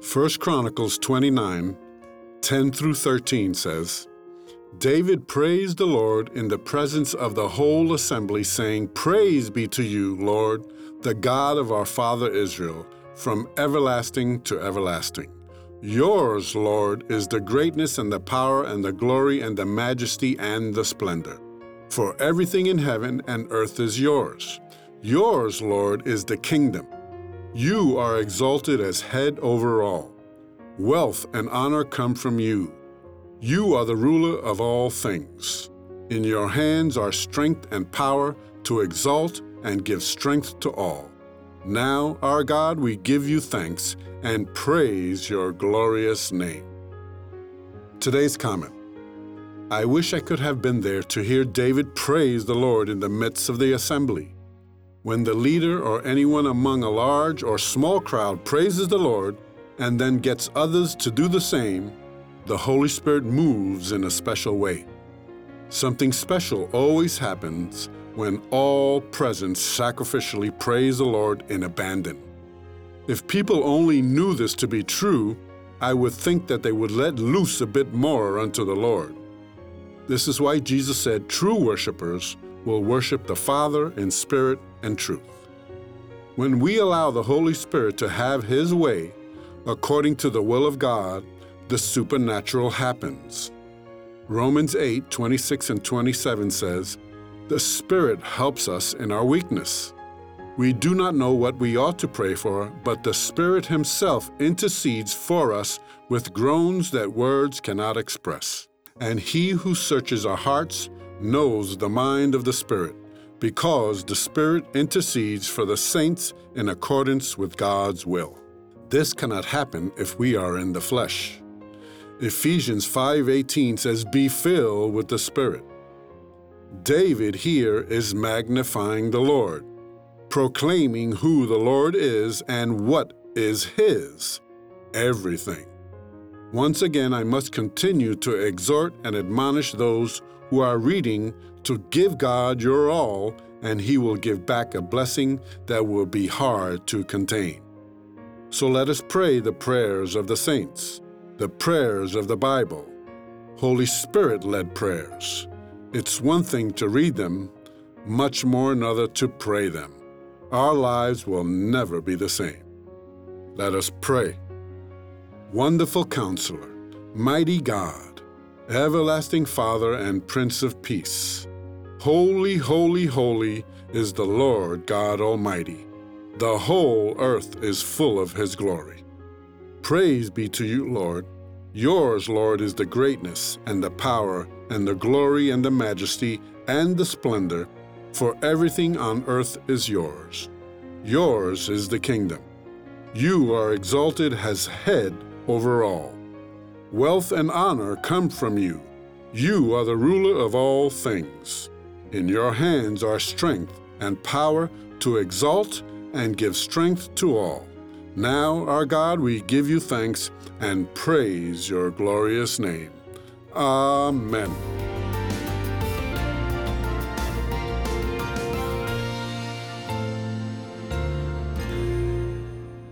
1 Chronicles 29 10 through 13 says, David praised the Lord in the presence of the whole assembly, saying, Praise be to you, Lord, the God of our father Israel, from everlasting to everlasting. Yours, Lord, is the greatness and the power and the glory and the majesty and the splendor. For everything in heaven and earth is yours. Yours, Lord, is the kingdom you are exalted as head over all. Wealth and honor come from you. You are the ruler of all things. In your hands are strength and power to exalt and give strength to all. Now, our God, we give you thanks and praise your glorious name. Today's comment I wish I could have been there to hear David praise the Lord in the midst of the assembly. When the leader or anyone among a large or small crowd praises the Lord and then gets others to do the same, the Holy Spirit moves in a special way. Something special always happens when all present sacrificially praise the Lord in abandon. If people only knew this to be true, I would think that they would let loose a bit more unto the Lord. This is why Jesus said true worshippers will worship the Father in spirit and truth. When we allow the Holy Spirit to have His way, according to the will of God, the supernatural happens. Romans 8 26 and 27 says, The Spirit helps us in our weakness. We do not know what we ought to pray for, but the Spirit Himself intercedes for us with groans that words cannot express. And He who searches our hearts knows the mind of the Spirit, because the Spirit intercedes for the saints in accordance with God's will. This cannot happen if we are in the flesh. Ephesians 5:18 says, "Be filled with the Spirit." David here is magnifying the Lord, proclaiming who the Lord is and what is his, everything. Once again, I must continue to exhort and admonish those who are reading to give God your all, and He will give back a blessing that will be hard to contain. So let us pray the prayers of the saints, the prayers of the Bible, Holy Spirit led prayers. It's one thing to read them, much more another to pray them. Our lives will never be the same. Let us pray. Wonderful Counselor, Mighty God, Everlasting Father and Prince of Peace. Holy, holy, holy is the Lord God Almighty. The whole earth is full of His glory. Praise be to you, Lord. Yours, Lord, is the greatness and the power and the glory and the majesty and the splendor, for everything on earth is yours. Yours is the kingdom. You are exalted as head over all. Wealth and honor come from you. You are the ruler of all things. In your hands are strength and power to exalt and give strength to all. Now, our God, we give you thanks and praise your glorious name. Amen.